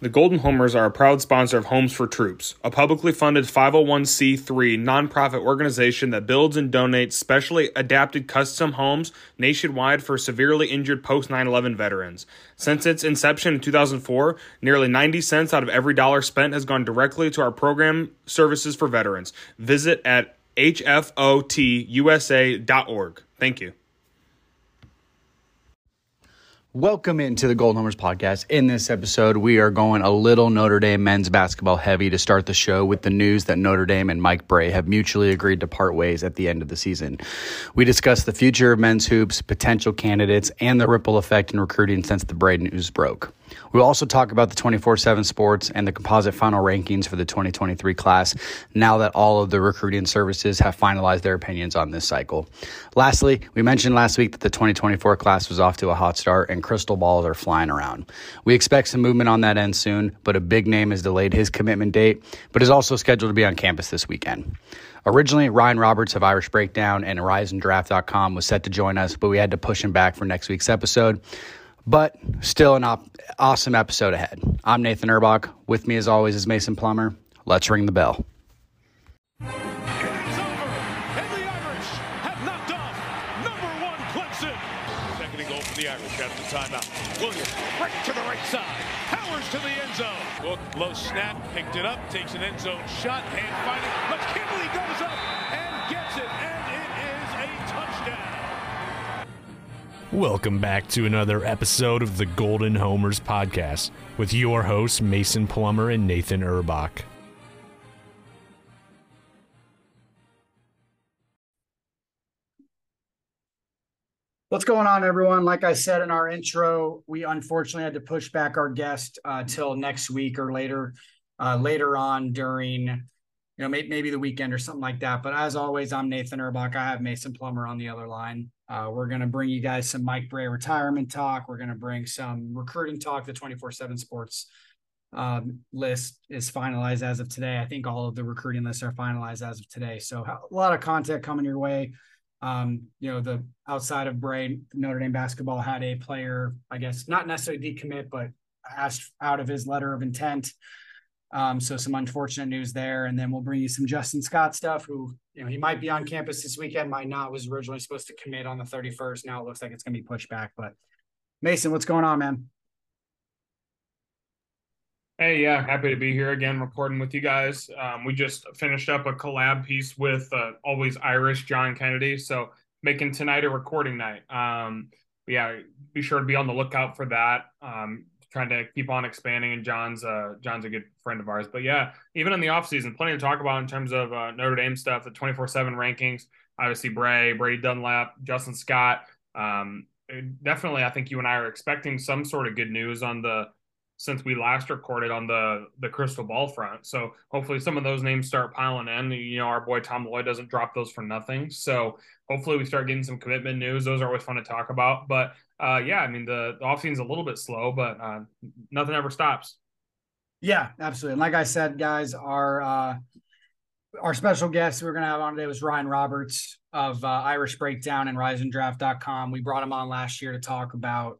The Golden Domers are a proud sponsor of Homes for Troops, a publicly funded 501c3 nonprofit organization that builds and donates specially adapted custom homes nationwide for severely injured post 9 11 veterans. Since its inception in 2004, nearly 90 cents out of every dollar spent has gone directly to our program services for veterans. Visit at hfotusa.org. Thank you. Welcome into the Golden Domers podcast. In this episode, we are going a little Notre Dame men's basketball heavy to start the show with the news that Notre Dame and Mike Brey have mutually agreed to part ways at the end of the season. We discuss the future of men's hoops, potential candidates, and the ripple effect in recruiting since the Brey news broke. We'll also talk about the 24 7 sports and the composite final rankings for the 2023 class now that all of the recruiting services have finalized their opinions on this cycle. Lastly, we mentioned last week that the 2024 class was off to a hot start and crystal balls are flying around. We expect some movement on that end soon, but a big name has delayed his commitment date, but is also scheduled to be on campus this weekend. Originally, Ryan Roberts of Irish Breakdown and HorizonDraft.com was set to join us, but we had to push him back for next week's episode. But still an op- awesome episode ahead. I'm Nathan Erbach. With me, as always, is Mason Plummer. Let's ring the bell. And and timeout. Williams to the right side, powers to the end zone. Low snap, picked it up, takes an end zone shot, hand fighting. McKinley goes up Welcome back to another episode of the Golden Domers podcast with your hosts Mason Plummer and Nathan Erbach. What's going on, everyone? Like I said in our intro, we unfortunately had to push back our guest uh, till next week or later, uh, later on during, you know, may- maybe the weekend or something like that. But as always, I'm Nathan Erbach. I have Mason Plummer on the other line. Uh, we're going to bring you guys some Mike Brey retirement talk. We're going to bring some recruiting talk. The 24 7 sports um, list is finalized as of today. I think all of the recruiting lists are finalized as of today. So a lot of content coming your way. Um, you know, the outside of Brey, Notre Dame basketball had a player, I guess, not necessarily decommit, but asked out of his letter of intent. Um, so some unfortunate news there. And then we'll bring you some Justin Scott stuff, who, you know, he might be on campus this weekend, might not, was originally supposed to commit on the 31st. Now it looks like it's going to be pushed back. But Mason, what's going on, man? Hey, yeah, happy to be here again recording with you guys. Um, we just finished up a collab piece with uh, Always Irish John Kennedy. So making tonight a recording night. Um, yeah, be sure to be on the lookout for that. Um, trying to keep on expanding and John's uh, John's a good friend of ours. But yeah, even in the offseason, plenty to talk about in terms of uh, Notre Dame stuff, the 24-7 rankings, obviously Brey, Brady Dunlap, Justin Scott. Um, definitely I think you and I are expecting some sort of good news on the since we last recorded on the the crystal ball front. So hopefully some of those names start piling in. You know, our boy Tom Loy doesn't drop those for nothing. So hopefully we start getting some commitment news. Those are always fun to talk about. But uh, yeah, I mean the, the offseason's a little bit slow, but uh, nothing ever stops. Yeah, absolutely. And like I said, guys, our uh, our special guest we're going to have on today was Ryan Roberts of uh, Irish Breakdown and RiseandDraft.com. We brought him on last year to talk about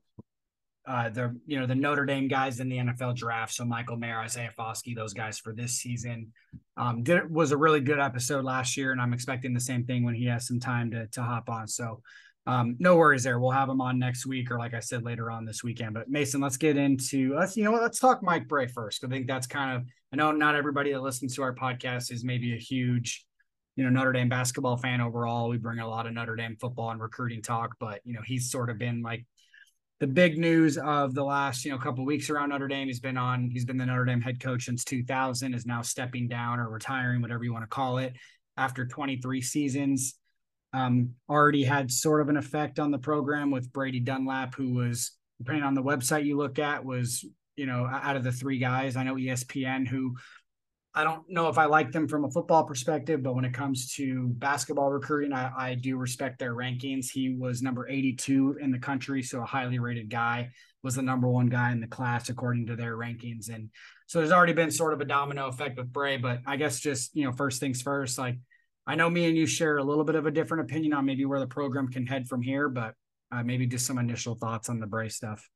uh, the you know the Notre Dame guys in the NFL draft. So Michael Mayer, Isaiah Foskey, those guys for this season. Um, did was a really good episode last year, and I'm expecting the same thing when he has some time to to hop on. So um, no worries there. We'll have him on next week, or like I said, later on this weekend. But Mason, let's get into let's you know let's talk Mike Brey first. I think that's kind of I know not everybody that listens to our podcast is maybe a huge you know Notre Dame basketball fan overall. We bring a lot of Notre Dame football and recruiting talk, but you know he's sort of been like the big news of the last you know couple weeks around Notre Dame. He's been on. He's been the Notre Dame head coach since 2000. Is now stepping down or retiring, whatever you want to call it, after 23 seasons. Um, already had sort of an effect on the program with Brady Dunlap, who was depending on the website you look at was you know out of the three guys. I know ESPN who. I don't know if I like them from a football perspective, but when it comes to basketball recruiting, I, I do respect their rankings. He was number 82 in the country, so a highly rated guy, was the number one guy in the class according to their rankings. And so there's already been sort of a domino effect with Brey, but I guess just, you know, first things first, like I know me and you share a little bit of a different opinion on maybe where the program can head from here, but uh, maybe just some initial thoughts on the Brey stuff.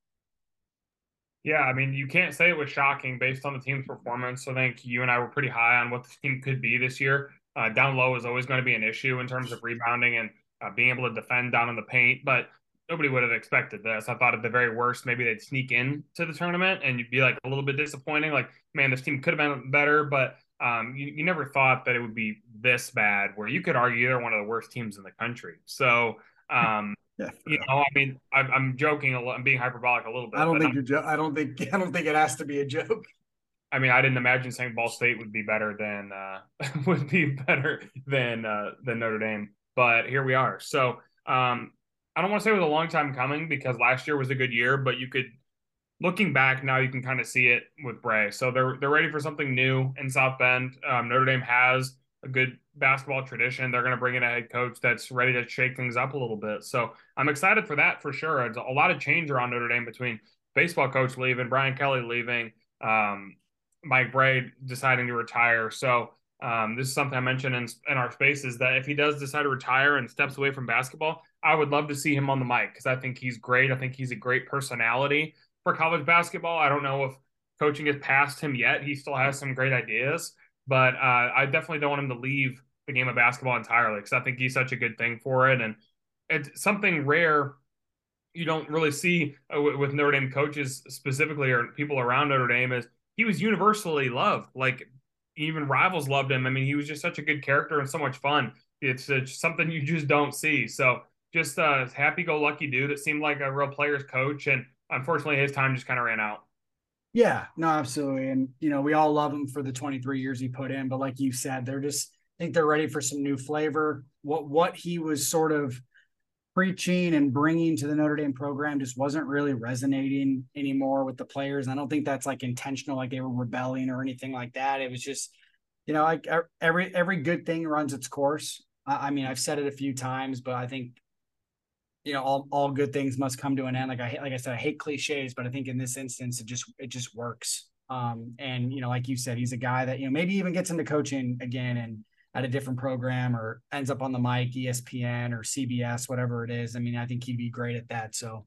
Yeah, I mean, you can't say it was shocking based on the team's performance. I think you and I were pretty high on what the team could be this year. Uh, down low is always going to be an issue in terms of rebounding and uh, being able to defend down in the paint, but nobody would have expected this. I thought at the very worst, maybe they'd sneak in to the tournament and you'd be like a little bit disappointing. Like, man, this team could have been better, but um, you, you never thought that it would be this bad where you could argue they're one of the worst teams in the country. So, um, yeah, you know, I mean, I'm, I'm joking a lot. I'm being hyperbolic a little bit. I don't think you're. Jo- I don't think. I don't think it has to be a joke. I mean, I didn't imagine saying Ball State would be better than uh, would be better than uh, than Notre Dame, but here we are. So um, I don't want to say it was a long time coming because last year was a good year, but you could looking back now you can kind of see it with Brey. So they're they're ready for something new in South Bend. Um, Notre Dame has a good basketball tradition. They're going to bring in a head coach that's ready to shake things up a little bit. So I'm excited for that for sure. It's a lot of change around Notre Dame between baseball coach leaving, Brian Kelly leaving, um, Mike Brey deciding to retire. So um, this is something I mentioned in, in our spaces that if he does decide to retire and steps away from basketball, I would love to see him on the mic because I think he's great. I think he's a great personality for college basketball. I don't know if coaching is past him yet. He still has some great ideas, but uh, I definitely don't want him to leave the game of basketball entirely because I think he's such a good thing for it. And it's something rare you don't really see uh, with Notre Dame coaches specifically or people around Notre Dame is he was universally loved. Like even rivals loved him. I mean, he was just such a good character and so much fun. It's, it's something you just don't see. So just a happy-go-lucky dude. It seemed like a real player's coach, and unfortunately, his time just kind of ran out. Yeah, no, absolutely. And you know, we all love him for the 23 years he put in, but like you said, they're just I think they're ready for some new flavor. What what he was sort of preaching and bringing to the Notre Dame program just wasn't really resonating anymore with the players. I don't think that's like intentional, like they were rebelling or anything like that. It was just, you know, like every every good thing runs its course. I mean, I've said it a few times, but I think, you know, all all good things must come to an end. Like I like I said, I hate cliches, but I think in this instance, it just it just works. Um, and you know, like you said, he's a guy that you know maybe even gets into coaching again and at a different program or ends up on the mic, ESPN or CBS, whatever it is. I mean, I think he'd be great at that. So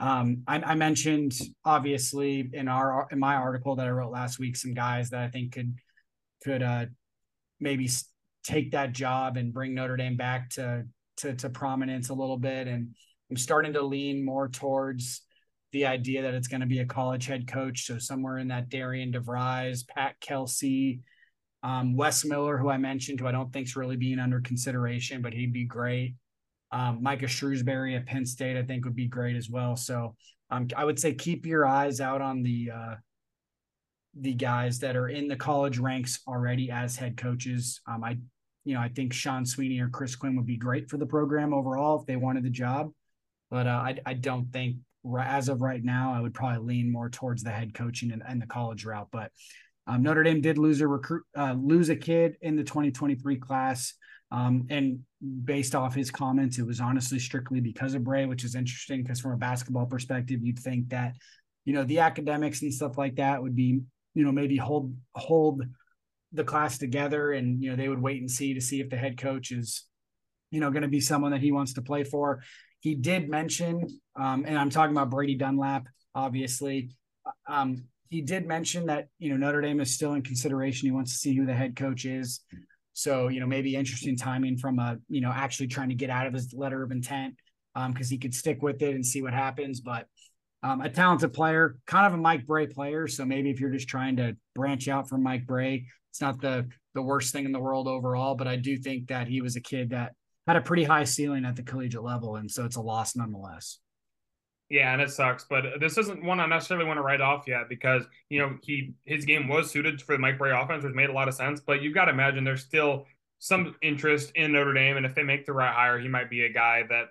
um, I, I, mentioned obviously in our in my article that I wrote last week some guys that I think could could uh, maybe take that job and bring Notre Dame back to to, to prominence a little bit. And I'm starting to lean more towards the idea that it's going to be a college head coach. So somewhere in that Darian DeVries, Pat Kelsey, um, Wes Miller, who I mentioned, who I don't think is really being under consideration, but he'd be great. Um, Micah Shrewsberry at Penn State, I think, would be great as well. So um, I would say keep your eyes out on the uh, the guys that are in the college ranks already as head coaches. Um, I, you know, I think Sean Sweeney or Chris Quinn would be great for the program overall if they wanted the job, but uh, I, I don't think as of right now I would probably lean more towards the head coaching and, and the college route. But um, Notre Dame did lose a recruit, uh, lose a kid in the 2023 class. Um, and based off his comments, it was honestly strictly because of Brey, which is interesting because from a basketball perspective, you'd think that, you know, the academics and stuff like that would be, you know, maybe hold hold the class together and you know they would wait and see to see if the head coach is, you know, going to be someone that he wants to play for. He did mention, um, and I'm talking about Brady Dunlap, obviously. Um, he did mention that you know Notre Dame is still in consideration. He wants to see who the head coach is. So you know maybe interesting timing from a you know actually trying to get out of his letter of intent um, because um, he could stick with it and see what happens. But um, a talented player, kind of a Mike Brey player. So maybe if you're just trying to branch out from Mike Brey, it's not the the worst thing in the world overall. But I do think that he was a kid that had a pretty high ceiling at the collegiate level, and so it's a loss nonetheless. Yeah, and it sucks, but this isn't one I necessarily want to write off yet because you know he his game was suited for the Mike Brey offense, which made a lot of sense. But you've got to imagine there's still some interest in Notre Dame, and if they make the right hire, he might be a guy that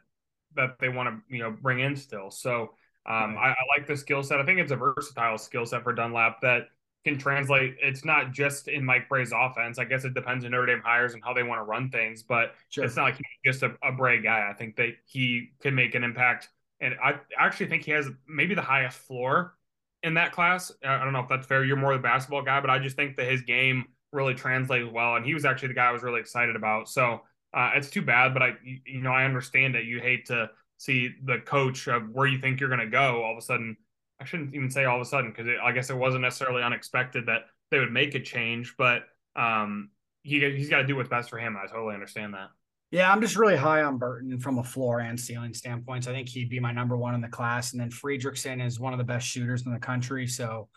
that they want to you know bring in still. So um. I, I, like the skill set. I think it's a versatile skill set for Dunlap that can translate. It's not just in Mike Brey's offense. I guess it depends on Notre Dame hires and how they want to run things, but sure. it's not like he's just a, a Brey guy. I think that he can make an impact and I actually think he has maybe the highest floor in that class. I don't know if that's fair. You're more the basketball guy, but I just think that his game really translates well, and he was actually the guy I was really excited about. So uh, it's too bad, but I you know I understand that you hate to see the coach of where you think you're going to go all of a sudden I shouldn't even say all of a sudden because I guess it wasn't necessarily unexpected that they would make a change, but um, he he's got to do what's best for him. I totally understand that. Yeah, I'm just really high on Burton from a floor and ceiling standpoints. I think he'd be my number one in the class, and then Friedrichsen is one of the best shooters in the country. So,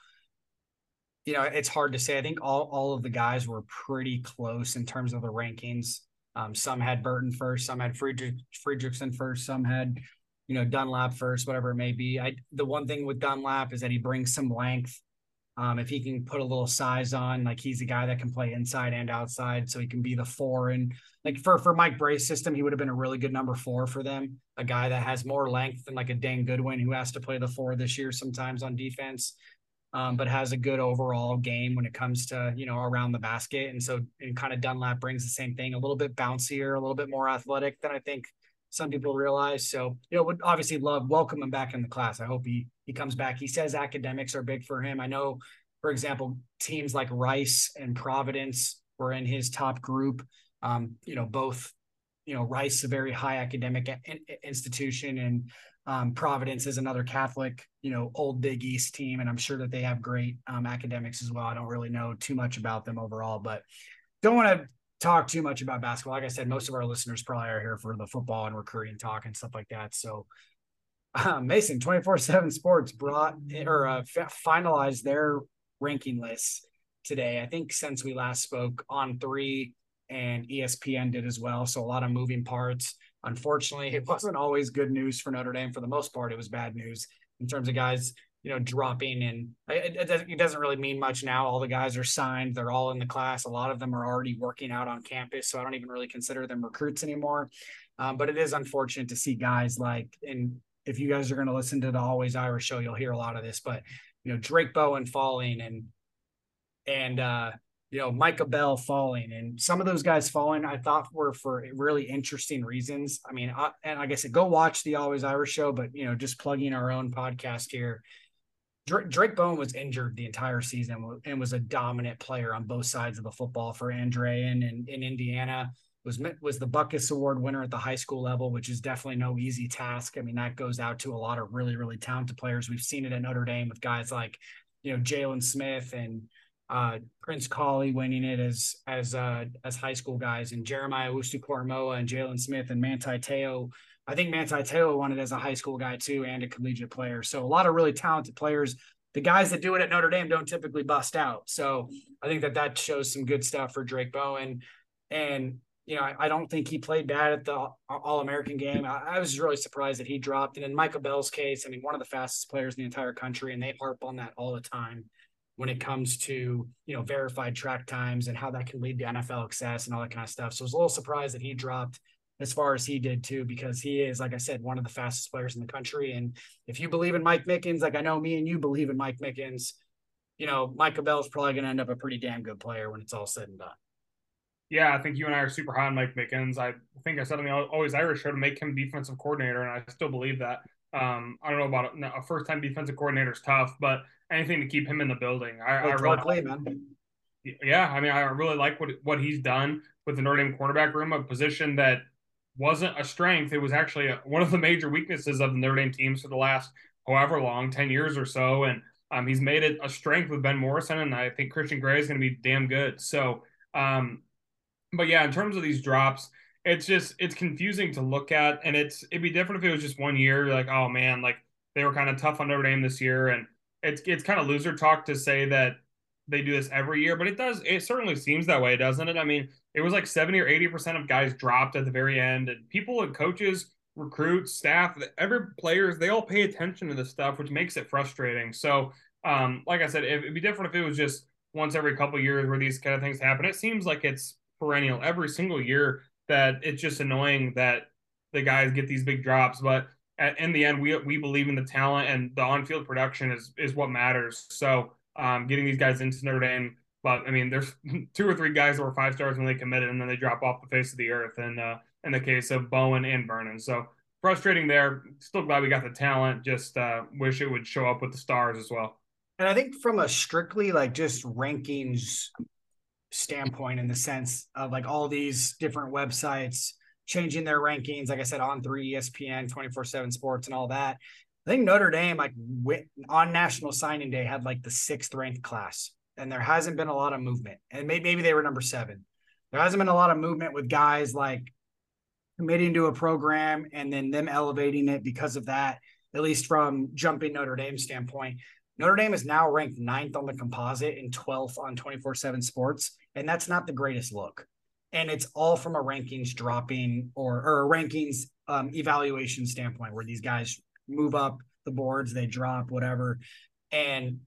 you know, it's hard to say. I think all all of the guys were pretty close in terms of the rankings. Um, some had Burton first, some had Friedrich Friedrichsen first, some had you know Dunlap first, whatever it may be. I the one thing with Dunlap is that he brings some length um, if he can put a little size on, like he's a guy that can play inside and outside, so he can be the four. And like for for Mike Brey's system, he would have been a really good number four for them. A guy that has more length than like a Dane Goodwin, who has to play the four this year sometimes on defense, um, but has a good overall game when it comes to you know around the basket. And so and kind of Dunlap brings the same thing, a little bit bouncier, a little bit more athletic than I think some people realize. So, you know, would obviously love welcome him back in the class. I hope he he comes back. He says academics are big for him. I know, for example, teams like Rice and Providence were in his top group. Um, you know, both, you know, Rice a very high academic in, institution, and um, Providence is another Catholic, you know, old Big East team, and I'm sure that they have great um, academics as well. I don't really know too much about them overall, but don't want to talk too much about basketball. Like I said, most of our listeners probably are here for the football and recruiting talk and stuff like that. So, uh, Mason, 24 7 Sports brought or uh, f- finalized their ranking lists today. I think since we last spoke on three and ESPN did as well. So, a lot of moving parts. Unfortunately, it wasn't always good news for Notre Dame. For the most part, it was bad news in terms of guys you know, dropping and it, it, doesn't really mean much now. All the guys are signed. They're all in the class. A lot of them are already working out on campus. So I don't even really consider them recruits anymore. Um, but it is unfortunate to see guys like, and if you guys are going to listen to the Always Irish show, you'll hear a lot of this, but you know, Drayk Bowen falling and, and, uh, you know, Micah Bell falling and some of those guys falling, I thought were for really interesting reasons. I mean, I, and like I said, go watch the Always Irish show, but you know, just plugging our own podcast here Drake, Drayk Bowen was injured the entire season and was a dominant player on both sides of the football for Andrean and in Indiana. Was was the Butkus Award winner at the high school level, which is definitely no easy task. I mean, that goes out to a lot of really really talented players. We've seen it at Notre Dame with guys like you know Jaylon Smith and uh, Prince Kollie winning it as as uh, as high school guys, and Jeremiah Owusu-Koramoah and Jaylon Smith and Manti Te'o I think Manti Te'o won it as a high school guy too and a collegiate player. So a lot of really talented players. The guys that do it at Notre Dame don't typically bust out. So I think that that shows some good stuff for Drayk Bowen. And you know, I, I don't think he played bad at the All American game. I, I, was really surprised that he dropped. And in Michael Bell's case, I mean, one of the fastest players in the entire country, and they harp on that all the time when it comes to you know verified track times and how that can lead to NFL success and all that kind of stuff. So I was a little surprised that he dropped as far as he did too, because he is, like I said, one of the fastest players in the country. And if you believe in Mike Mickens, like I know me and you believe in Mike Mickens, you know, Micah Bell is probably going to end up a pretty damn good player when it's all said and done. Yeah, I think you and I are super high on Mike Mickens. I think I said on the Always Irish show to make him defensive coordinator, and I still believe that. Um, I don't know about a, a first time defensive coordinator is tough, but anything to keep him in the building. I, I really, man. Yeah, I mean, I really like what what he's done with the Notre Dame quarterback room, a position that wasn't a strength. It was actually a, one of the major weaknesses of the Notre Dame teams for the last however long, 10 years or so. And um, he's made it a strength with Ben Morrison. And I think Christian Gray is going to be damn good. So, um, but yeah, in terms of these drops, it's just, it's confusing to look at. And it's, it'd be different if it was just one year. like, oh man, like they were kind of tough on Notre Dame this year. And it's, it's kind of loser talk to say that they do this every year, but it does, it certainly seems that way, doesn't it? I mean, it was like 70 or 80% of guys dropped at the very end. And people and coaches, recruits, staff, every players, they all pay attention to this stuff, which makes it frustrating. So, um, like I said, it'd be different if it was just once every couple years where these kind of things happen. It seems like it's perennial every single year that it's just annoying that the guys get these big drops. But at, in the end, we we believe in the talent and the on-field production is is what matters. So um, getting these guys into Notre Dame but I mean, there's two or three guys that were five stars when they committed, and then they drop off the face of the earth. And uh, in the case of Bowen and Vernon, so frustrating there. Still glad we got the talent. Just uh, wish it would show up with the stars as well. And I think from a strictly like just rankings standpoint, in the sense of like all these different websites changing their rankings, like I said, on three ESPN, 24 7 sports, and all that. I think Notre Dame, like went, on National Signing Day, had like the sixth ranked class, and there hasn't been a lot of movement. And maybe, maybe they were number seven. There hasn't been a lot of movement with guys like committing to a program and then them elevating it because of that. At least from jumping Notre Dame standpoint, Notre Dame is now ranked ninth on the composite and 12th on 24 7 sports. And that's not the greatest look. And it's all from a rankings dropping or, or a rankings um, evaluation standpoint where these guys move up the boards, they drop, whatever. And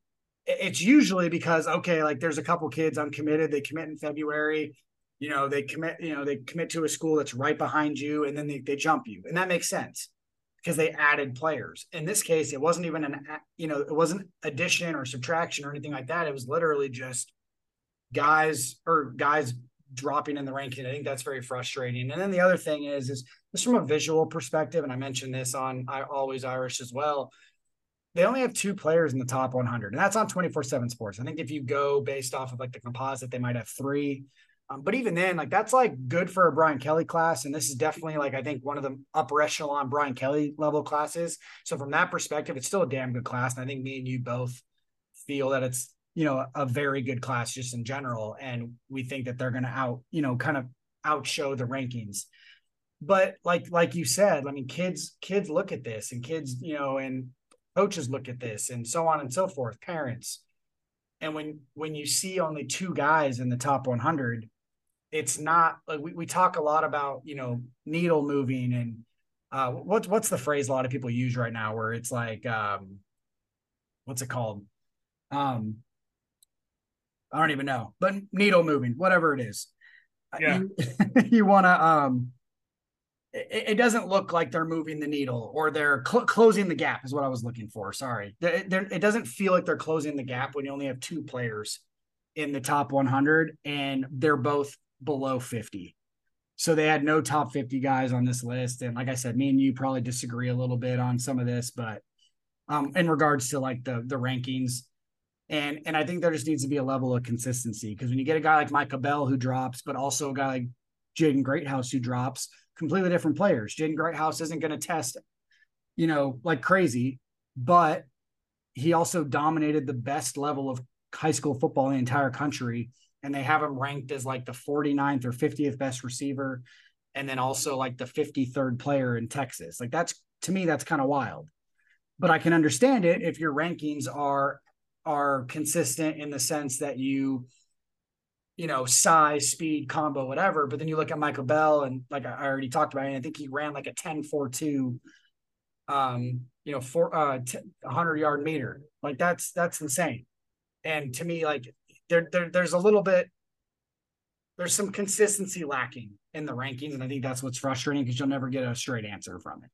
it's usually because, okay, like there's a couple kids uncommitted, they commit in February. You know, they commit, you know, they commit to a school that's right behind you and then they, they jump you. And that makes sense because they added players. In this case, it wasn't even an you know it wasn't addition or subtraction or anything like that. It was literally just guys or guys dropping in the ranking. I think that's very frustrating. And then the other thing is is just from a visual perspective, and I mentioned this on I Always Irish as well. They only have two players in the top 100, and that's on 24 7 sports. I think if you go based off of like the composite, they might have three. Um, but even then, like that's like good for a Brian Kelly class. And this is definitely like I think one of the upper echelon Brian Kelly level classes. So from that perspective, it's still a damn good class. And I think me and you both feel that it's, you know, a very good class just in general. And we think that they're gonna out, you know, kind of outshow the rankings. But like like you said, I mean, kids, kids look at this and kids, you know, and coaches look at this and so on and so forth, parents. And when when you see only two guys in the top 100, it's not like we, we talk a lot about you know needle moving and uh what's what's the phrase a lot of people use right now where it's like um what's it called? Um i don't even know but needle moving whatever it is. Yeah. you, you want to um it, it, doesn't look like they're moving the needle or they're cl- closing the gap is what i was looking for sorry. It, it doesn't feel like they're closing the gap when you only have two players in the top 100 and they're both below 50. So they had no top 50 guys on this list. And like I said, me and you probably disagree a little bit on some of this, but um, in regards to like the the rankings. And and I think there just needs to be a level of consistency because when you get a guy like Michael Bell who drops, but also a guy like Jaden Greathouse who drops, completely different players. Jaden Greathouse isn't going to test, you know, like crazy, but he also dominated the best level of high school football in the entire country and they have him ranked as like the 49th or 50th best receiver and then also like the 53rd player in Texas. Like that's to me that's kind of wild. But I can understand it if your rankings are are consistent in the sense that you you know size, speed, combo, whatever, but then you look at Michael Bell and like I already talked about, I think he ran like a 10-4-2 um you know for uh 100 yard meter. Like that's that's insane. And to me like there, there there's a little bit there's some consistency lacking in the rankings, and I think that's what's frustrating because you'll never get a straight answer from it.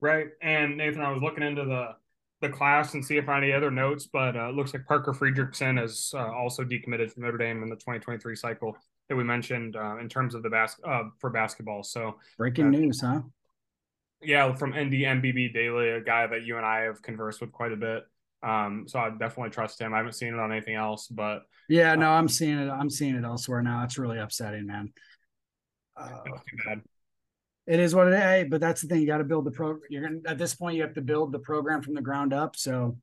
Right, and Nathan, I was looking into the the class and see if I had any other notes, but uh, it looks like Parker Friedrichsen is uh, also decommitted from Notre Dame in the 2023 cycle that we mentioned uh, in terms of the bas- uh, for basketball. So breaking news, huh? Yeah, from NDMBB Daily, a guy that you and I have conversed with quite a bit. Um, so I definitely trust him. I haven't seen it on anything else, but yeah, no, I'm seeing it. I'm seeing it elsewhere now. It's really upsetting, man. Uh, it is what it is. Hey, but that's the thing. You got to build the program. You're gonna at this point. You have to build the program from the ground up. So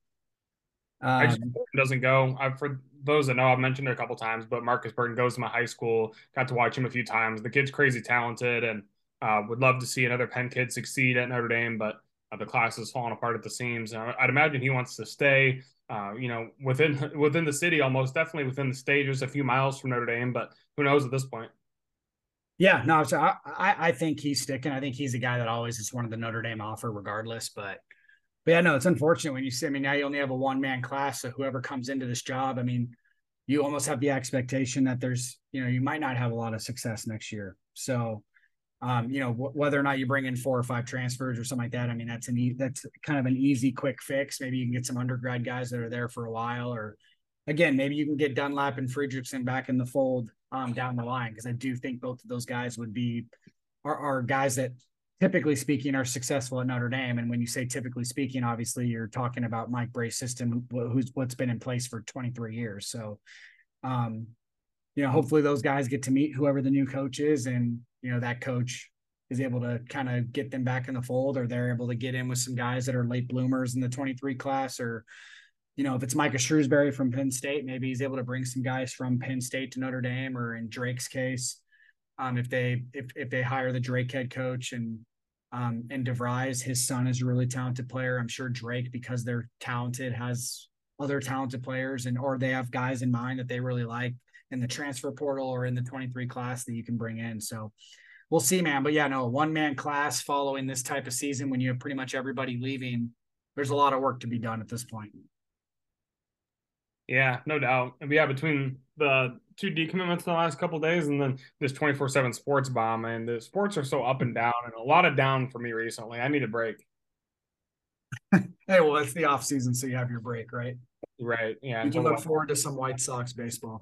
um, I just um, doesn't go. I, for those that know, I've mentioned it a couple times, but Marcus Burton goes to my high school. Got to watch him a few times. The kid's crazy talented, and uh, would love to see another Penn kid succeed at Notre Dame. But uh, the class is falling apart at the seams. I'd imagine he wants to stay, uh, you know, within within the city, almost definitely within the state, just a few miles from Notre Dame. But who knows at this point? Yeah, no, so I, I think he's sticking. I think he's a guy that always is one of the Notre Dame offer, regardless. But but yeah, no, it's unfortunate when you see. I mean, now you only have a one man class, so whoever comes into this job, I mean, you almost have the expectation that there's, you know, you might not have a lot of success next year. So um, you know, whether or not you bring in four or five transfers or something like that. I mean, that's an e- that's kind of an easy, quick fix. Maybe you can get some undergrad guys that are there for a while, or again, maybe you can get Dunlap and Friedrichsen back in the fold um, down the line because I do think both of those guys would be are, are guys that typically speaking are successful at Notre Dame. And when you say typically speaking, obviously you're talking about Mike Brey's system, who's what's been in place for 23 years. So, um, you know, hopefully those guys get to meet whoever the new coach is and you know that coach is able to kind of get them back in the fold, or they're able to get in with some guys that are late bloomers in the 23 class, or you know, if it's Micah Shrewsberry from Penn State, maybe he's able to bring some guys from Penn State to Notre Dame, or in Drake's case, um, if they if if they hire the Drake head coach and um, and DeVries, his son is a really talented player. I'm sure Drake, because they're talented, has other talented players, and or they have guys in mind that they really like in the transfer portal or in the 23 class that you can bring in. So we'll see, man. But yeah, no, one man class following this type of season when you have pretty much everybody leaving, there's a lot of work to be done at this point. Yeah, no doubt. And yeah, between the two decommitments in the last couple days and then this 24 7 sports bomb, and the sports are so up and down and a lot of down for me recently. I need a break. hey, well, it's the off season, so you have your break, right? Right. Yeah. You can look forward to some White Sox baseball.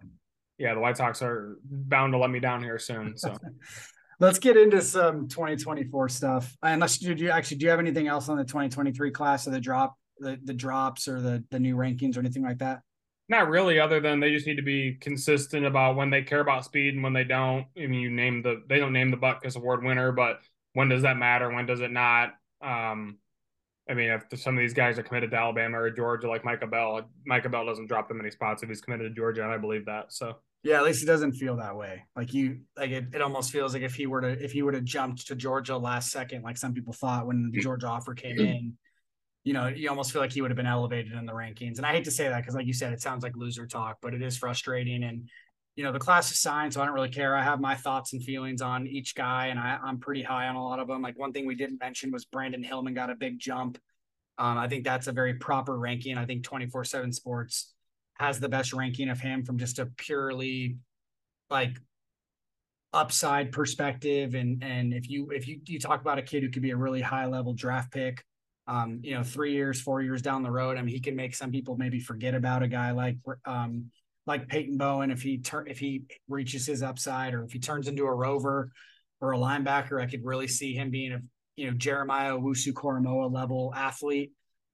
Yeah, the White Sox are bound to let me down here soon. So let's get into some 2024 stuff. Unless do you actually do you have anything else on the 2023 class or the drop the, the drops or the the new rankings or anything like that? Not really, other than they just need to be consistent about when they care about speed and when they don't. I mean, you name the they don't name the Butkus Award winner, but when does that matter? When does it not? Um, I mean, if some of these guys are committed to Alabama or Georgia, like Micah Bell, Micah Bell doesn't drop them many spots if he's committed to Georgia, and I believe that. So yeah, at least it doesn't feel that way. Like you, like it, it almost feels like if he were to if he would have jumped to Georgia last second, like some people thought when the Georgia offer came in, you know, you almost feel like he would have been elevated in the rankings. And I hate to say that because, like you said, it sounds like loser talk, but it is frustrating. And, you know, the class is signed, so I don't really care. I have my thoughts and feelings on each guy, and I, I, am pretty high on a lot of them. Like one thing we didn't mention was Brandyn Hillman got a big jump. Um, I think that's a very proper ranking. I think 24 7 Sports has the best ranking of him from just a purely like upside perspective and and if you if you you talk about a kid who could be a really high level draft pick um, you know, three years, four years down the road. I mean, he can make some people maybe forget about a guy like um, like Peyton Bowen if he turn if he reaches his upside or if he turns into a rover or a linebacker. I could really see him being a you know Jeremiah Owusu-Koramoah level athlete.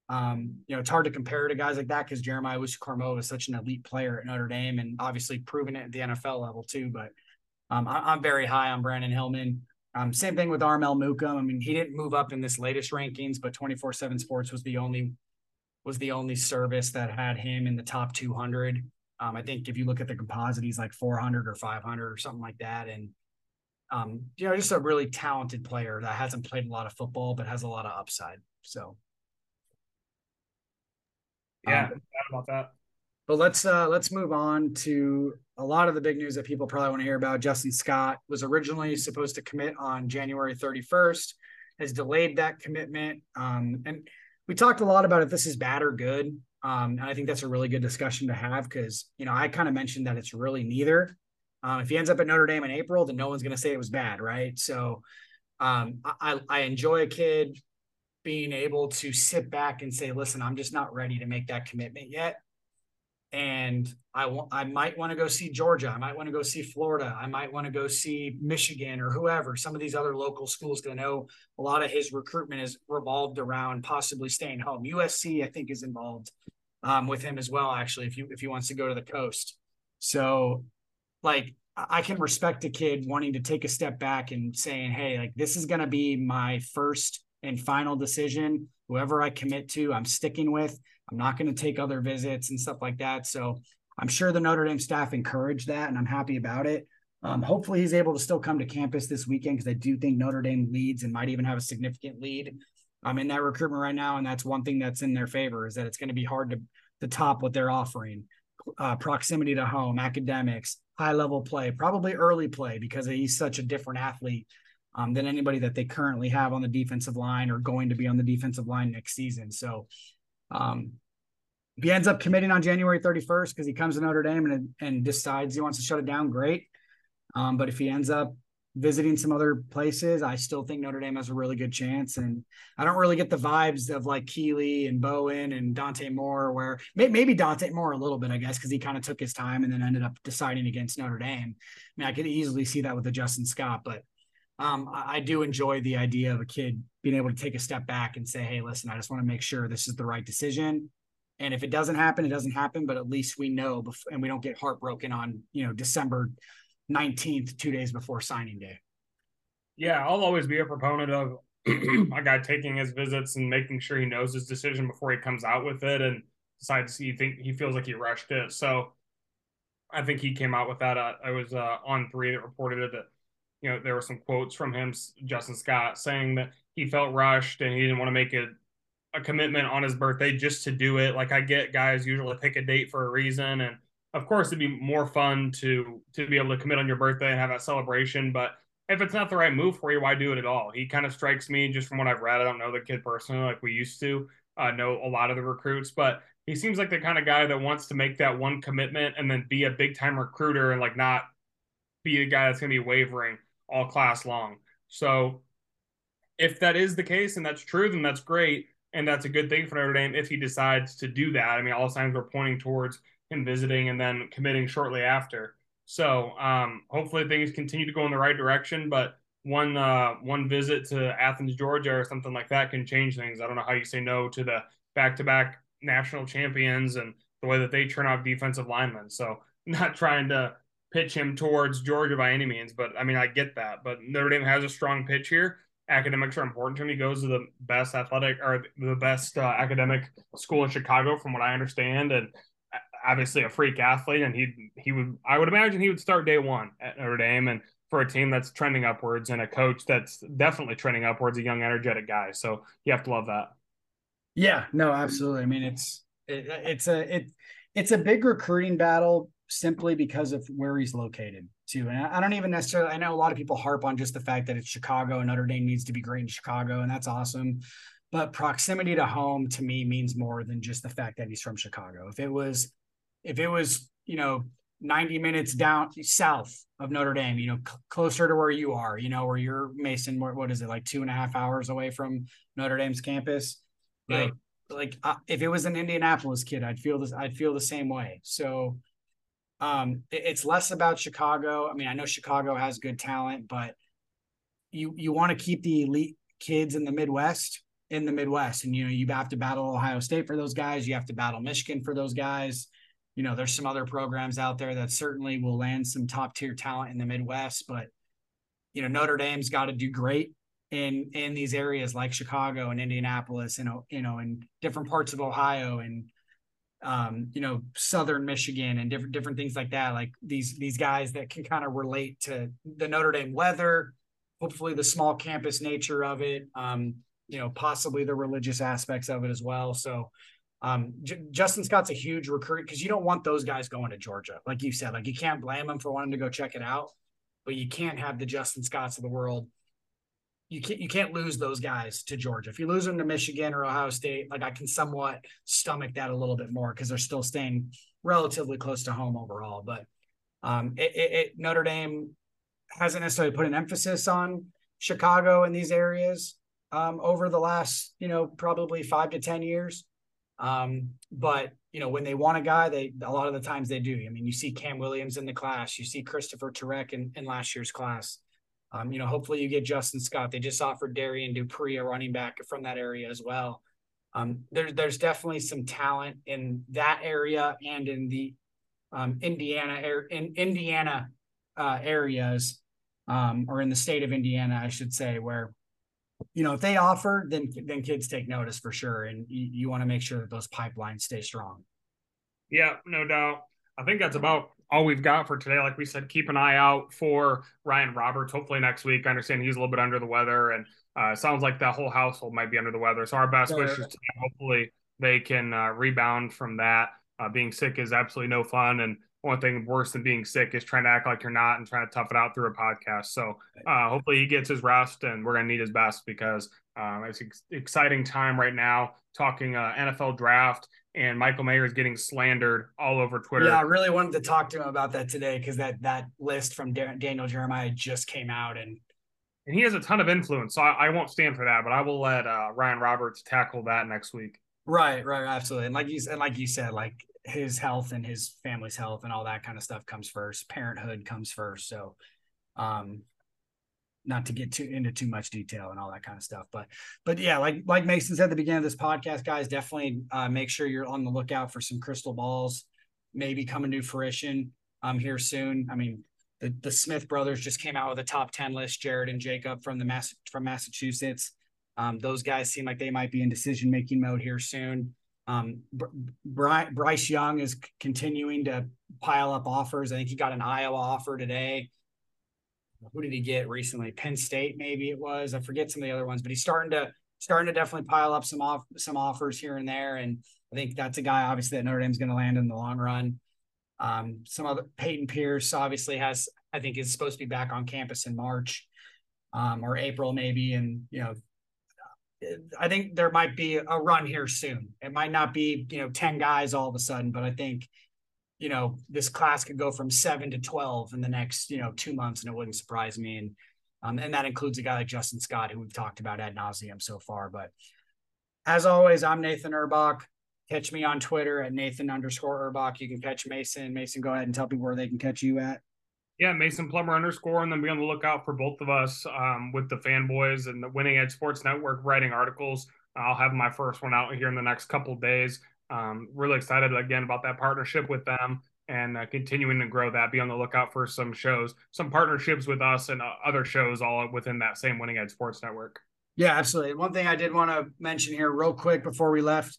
Um, you know, it's hard to compare to guys like that because Jeremiah Owusu-Koramoah is such an elite player at Notre Dame and obviously proven it at the NFL level too. But um, I, am very high on Brandyn Hillman. Um, same thing with Armel Mukam. I mean, he didn't move up in this latest rankings, but 24/7 Sports was the only was the only service that had him in the top 200. Um, I think if you look at the composite, he's like 400 or 500 or something like that. And um, you know, just a really talented player that hasn't played a lot of football but has a lot of upside. So, yeah, um, about that. But let's uh, let's move on to a lot of the big news that people probably want to hear about. Justin Scott was originally supposed to commit on January 31st, has delayed that commitment. Um, and we talked a lot about if this is bad or good. Um, and I think that's a really good discussion to have because you know I kind of mentioned that it's really neither. Um, if he ends up at Notre Dame in April, then no one's going to say it was bad, right? So um, I, I enjoy a kid being able to sit back and say, "Listen, I'm just not ready to make that commitment yet." and I want I might want to go see Georgia. I might want to go see Florida. I might want to go see Michigan or whoever. Some of these other local schools. I know a lot of his recruitment is revolved around possibly staying home. USC, I think, is involved um, with him as well. Actually, if you if he wants to go to the coast, so like I can respect a kid wanting to take a step back and saying, "Hey, like this is going to be my first and final decision. Whoever I commit to, I'm sticking with." I'm not going to take other visits and stuff like that. So I'm sure the Notre Dame staff encouraged that, and I'm happy about it. Um, hopefully, he's able to still come to campus this weekend because I do think Notre Dame leads and might even have a significant lead um, in that recruitment right now. And that's one thing that's in their favor is that it's going to be hard to, to top what they're offering. Uh, proximity to home, academics, high level play, probably early play because he's such a different athlete um, than anybody that they currently have on the defensive line or going to be on the defensive line next season. So um, he ends up committing on January 31st because he comes to Notre Dame and, and decides he wants to shut it down, great. Um, but if he ends up visiting some other places, I still think Notre Dame has a really good chance. And I don't really get the vibes of like Keeley and Bowen and Dante Moore, where maybe Dante Moore a little bit, I guess, because he kind of took his time and then ended up deciding against Notre Dame. I mean, I could easily see that with the Justin Scott, but um, I, I, do enjoy the idea of a kid being able to take a step back and say, "Hey, listen, I just want to make sure this is the right decision." And if it doesn't happen, it doesn't happen. But at least we know, and we don't get heartbroken on you know December nineteenth, two days before signing day. Yeah, I'll always be a proponent of a guy taking his visits and making sure he knows his decision before he comes out with it and decides he think he feels like he rushed it. So I think he came out with that. Uh, I was uh, on three that reported it that you know there were some quotes from him, Justin Scott, saying that he felt rushed and he didn't want to make it a commitment on his birthday just to do it. Like I get guys usually pick a date for a reason, and of course it'd be more fun to to be able to commit on your birthday and have that celebration. But if it's not the right move for you, why do it at all? He kind of strikes me just from what I've read. I don't know the kid personally like we used to uh, know a lot of the recruits, but he seems like the kind of guy that wants to make that one commitment and then be a big time recruiter and like not be a guy that's going to be wavering all class long. So if that is the case and that's true, then that's great. And that's a good thing for Notre Dame if he decides to do that. I mean, all signs are pointing towards him visiting and then committing shortly after. So um, hopefully things continue to go in the right direction. But one uh, one visit to Athens, Georgia, or something like that can change things. I don't know how you say no to the back to back national champions and the way that they turn out defensive linemen. So not trying to pitch him towards Georgia by any means, but I mean I get that. But Notre Dame has a strong pitch here. Academics are important to him. He goes to the best athletic or the best uh, academic school in Chicago, from what I understand, and obviously a freak athlete. And he he would I would imagine he would start day one at Notre Dame, and for a team that's trending upwards and a coach that's definitely trending upwards, a young energetic guy. So you have to love that. Yeah, no, absolutely. I mean, it's it, it's a it it's a big recruiting battle simply because of where he's located too. And I, I don't even necessarily I know a lot of people harp on just the fact that it's Chicago and Notre Dame needs to be great in Chicago, and that's awesome. But proximity to home to me means more than just the fact that he's from Chicago. If it was if it was, you know, 90 minutes down south of Notre Dame, you know, c- closer to where you are, you know, where you're Mason, what, what is it, like two and a half hours away from Notre Dame's campus? Yeah. Like, like uh, if it was an Indianapolis kid, I'd feel this. I'd feel the same way. So, um, it, it's less about Chicago. I mean, I know Chicago has good talent, but you you want to keep the elite kids in the Midwest in the Midwest, and you know you have to battle Ohio State for those guys. You have to battle Michigan for those guys. You know, there's some other programs out there that certainly will land some top tier talent in the Midwest, but you know Notre Dame's got to do great in in these areas like Chicago and Indianapolis and you know in different parts of Ohio and um, you know southern Michigan and different different things like that. Like these these guys that can kind of relate to the Notre Dame weather hopefully the small campus nature of it um, you know possibly the religious aspects of it as well. So um, J- Justin Scott's a huge recruit because you don't want those guys going to Georgia like you said. Like you can't blame them for wanting to go check it out but you can't have the Justin Scotts of the world you can't you can't lose those guys to Georgia. If you lose them to Michigan or Ohio State, like I can somewhat stomach that a little bit more because they're still staying relatively close to home overall. But um, it, it, it, Notre Dame hasn't necessarily put an emphasis on Chicago in these areas um, over the last you know probably five to ten years. Um, but you know when they want a guy, they a lot of the times they do. I mean, you see Cam Williams in the class, you see Christopher Terek in, in last year's class. Um, you know, hopefully you get Justin Scott. They just offered Darian Dupree, a running back from that area as well. Um, there's there's definitely some talent in that area and in the um, Indiana in Indiana uh, areas um, or in the state of Indiana, I should say, where you know if they offer, then then kids take notice for sure, and you, you want to make sure that those pipelines stay strong. Yeah, no doubt. I think that's about all we've got for today. Like we said, keep an eye out for Ryan Roberts. Hopefully next week. I understand he's a little bit under the weather, and uh, sounds like that whole household might be under the weather. So our best yeah. wishes to them. Hopefully they can uh, rebound from that. Uh, being sick is absolutely no fun, and one thing worse than being sick is trying to act like you're not and trying to tough it out through a podcast. So uh, hopefully he gets his rest, and we're gonna need his best because um, it's an exciting time right now. Talking uh, NFL draft and Michael Mayer is getting slandered all over Twitter. Yeah, I really wanted to talk to him about that today because that that list from Daniel Jeremiah just came out and and he has a ton of influence. So I, I won't stand for that, but I will let uh, Ryan Roberts tackle that next week. Right, right, absolutely. And like you and like you said, like his health and his family's health and all that kind of stuff comes first. Parenthood comes first. So um not to get too into too much detail and all that kind of stuff. But but yeah, like like Mason said at the beginning of this podcast, guys, definitely uh, make sure you're on the lookout for some crystal balls, maybe coming to fruition um here soon. I mean, the, the Smith brothers just came out with a top 10 list, Jared and Jacob from the Mass from Massachusetts. Um, those guys seem like they might be in decision making mode here soon. Um, Bry- Bryce Young is continuing to pile up offers. I think he got an Iowa offer today. Who did he get recently? Penn State, maybe it was. I forget some of the other ones, but he's starting to starting to definitely pile up some off some offers here and there. And I think that's a guy obviously that Notre Dame's going to land in the long run. Um, some other Payton Pierce obviously has, I think, is supposed to be back on campus in March um, or April maybe, and you know, I think there might be a run here soon. It might not be you know ten guys all of a sudden, but I think you know this class could go from seven to twelve in the next you know two months, and it wouldn't surprise me. And um, and that includes a guy like Justin Scott, who we've talked about ad nauseum so far. But as always, I'm Nathan Urbach. Catch me on Twitter at Nathan underscore Urbach. You can catch Mason. Mason, go ahead and tell people where they can catch you at. Yeah, Mason Plummer underscore, and then be on the lookout for both of us um, with the fanboys and the Winning Edge Sports Network writing articles. I'll have my first one out here in the next couple days. Um, really excited again about that partnership with them and uh, continuing to grow that. Be on the lookout for some shows, some partnerships with us and uh, other shows all within that same Winning Edge Sports Network. Yeah, absolutely. One thing I did want to mention here, real quick, before we left,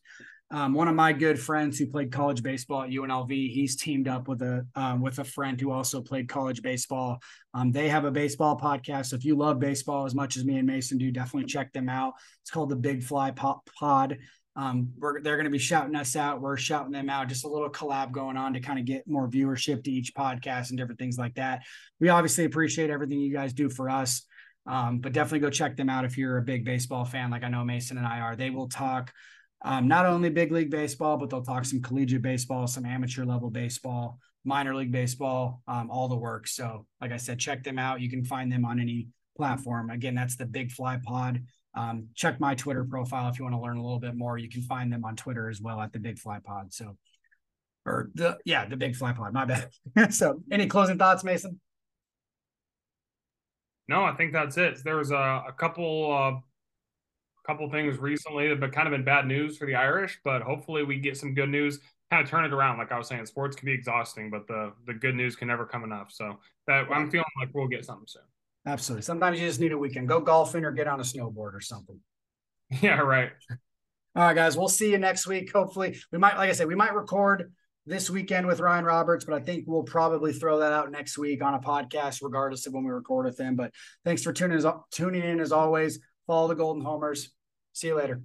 um, one of my good friends who played college baseball at UNLV, he's teamed up with a um, with a friend who also played college baseball. Um, they have a baseball podcast. If you love baseball as much as me and Mason do, definitely check them out. It's called the Big Fly Pod. Um, they're going to be shouting us out. We're shouting them out. Just a little collab going on to kind of get more viewership to each podcast and different things like that. We obviously appreciate everything you guys do for us. Um, but definitely go check them out if you're a big baseball fan, like I know Mason and I are. They will talk um, not only big league baseball, but they'll talk some collegiate baseball, some amateur level baseball, minor league baseball, um, all the work. So, like I said, check them out. You can find them on any platform. Again, that's the Big Fly Pod. Um, check my Twitter profile if you want to learn a little bit more. You can find them on Twitter as well at the Big Fly Pod. So, or the yeah, the Big Fly Pod. My bad. so, any closing thoughts, Mason? No, I think that's it. There was a, a couple uh, couple things recently that have kind of been bad news for the Irish, but hopefully we get some good news, kind of turn it around. Like I was saying, sports can be exhausting, but the the good news can never come enough. So that I'm feeling like we'll get something soon. Absolutely. Sometimes you just need a weekend. Go golfing or get on a snowboard or something. Yeah, right. All right, guys. We'll see you next week. Hopefully, we might, like I said, we might record this weekend with Ryan Roberts, but I think we'll probably throw that out next week on a podcast, regardless of when we record with him. But thanks for tuning tuning in as always. Follow the Golden Domers. See you later.